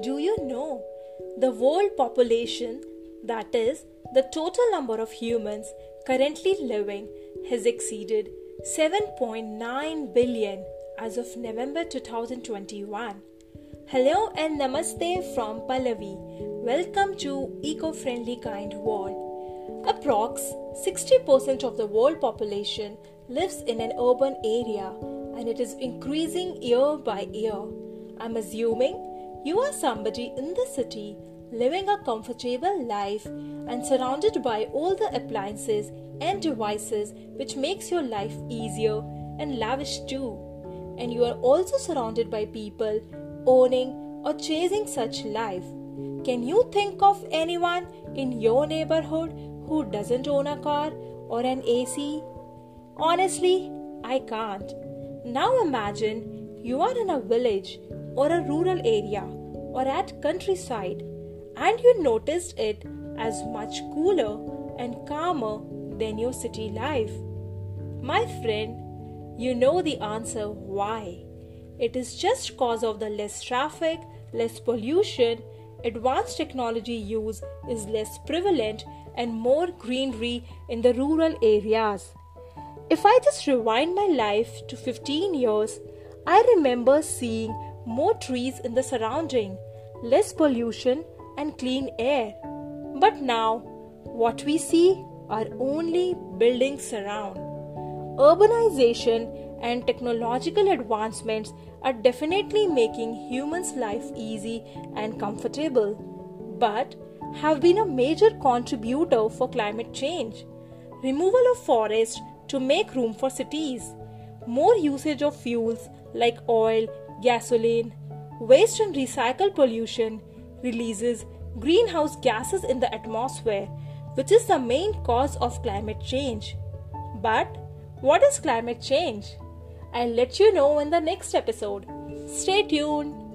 the world population, that is, the total number of humans currently living, has exceeded 7.9 billion as of November 2021. Hello and namaste from Pallavi. Welcome to Eco Friendly Kind World. Approx 60% of the world population lives in an urban area and it is increasing year by year. I'm assuming you are somebody in the city living a comfortable life and surrounded by all the appliances and devices which makes your life easier and lavish too. And you are also surrounded by people owning or chasing such life. Can you think of anyone in your neighborhood who doesn't own a car or an AC? Honestly, I can't. Now imagine you are in a village or a rural area or at countryside and you noticed it as much cooler and calmer than your city life. My friend, you know the answer why. It is just cause of the less traffic, less pollution, advanced technology use is less prevalent and more greenery in the rural areas. If I just rewind my life to 15 years, I remember seeing more trees in the surrounding, less pollution and clean air. But now, what we see are only buildings around. Urbanization and technological advancements are definitely making humans' life easy and comfortable, but have been a major contributor for climate change. Removal of forests to make room for cities, more usage of fuels like oil, gasoline, waste and recycle pollution releases greenhouse gases in the atmosphere, which is the main cause of climate change. But what is climate change? I'll let you know in the next episode. Stay tuned.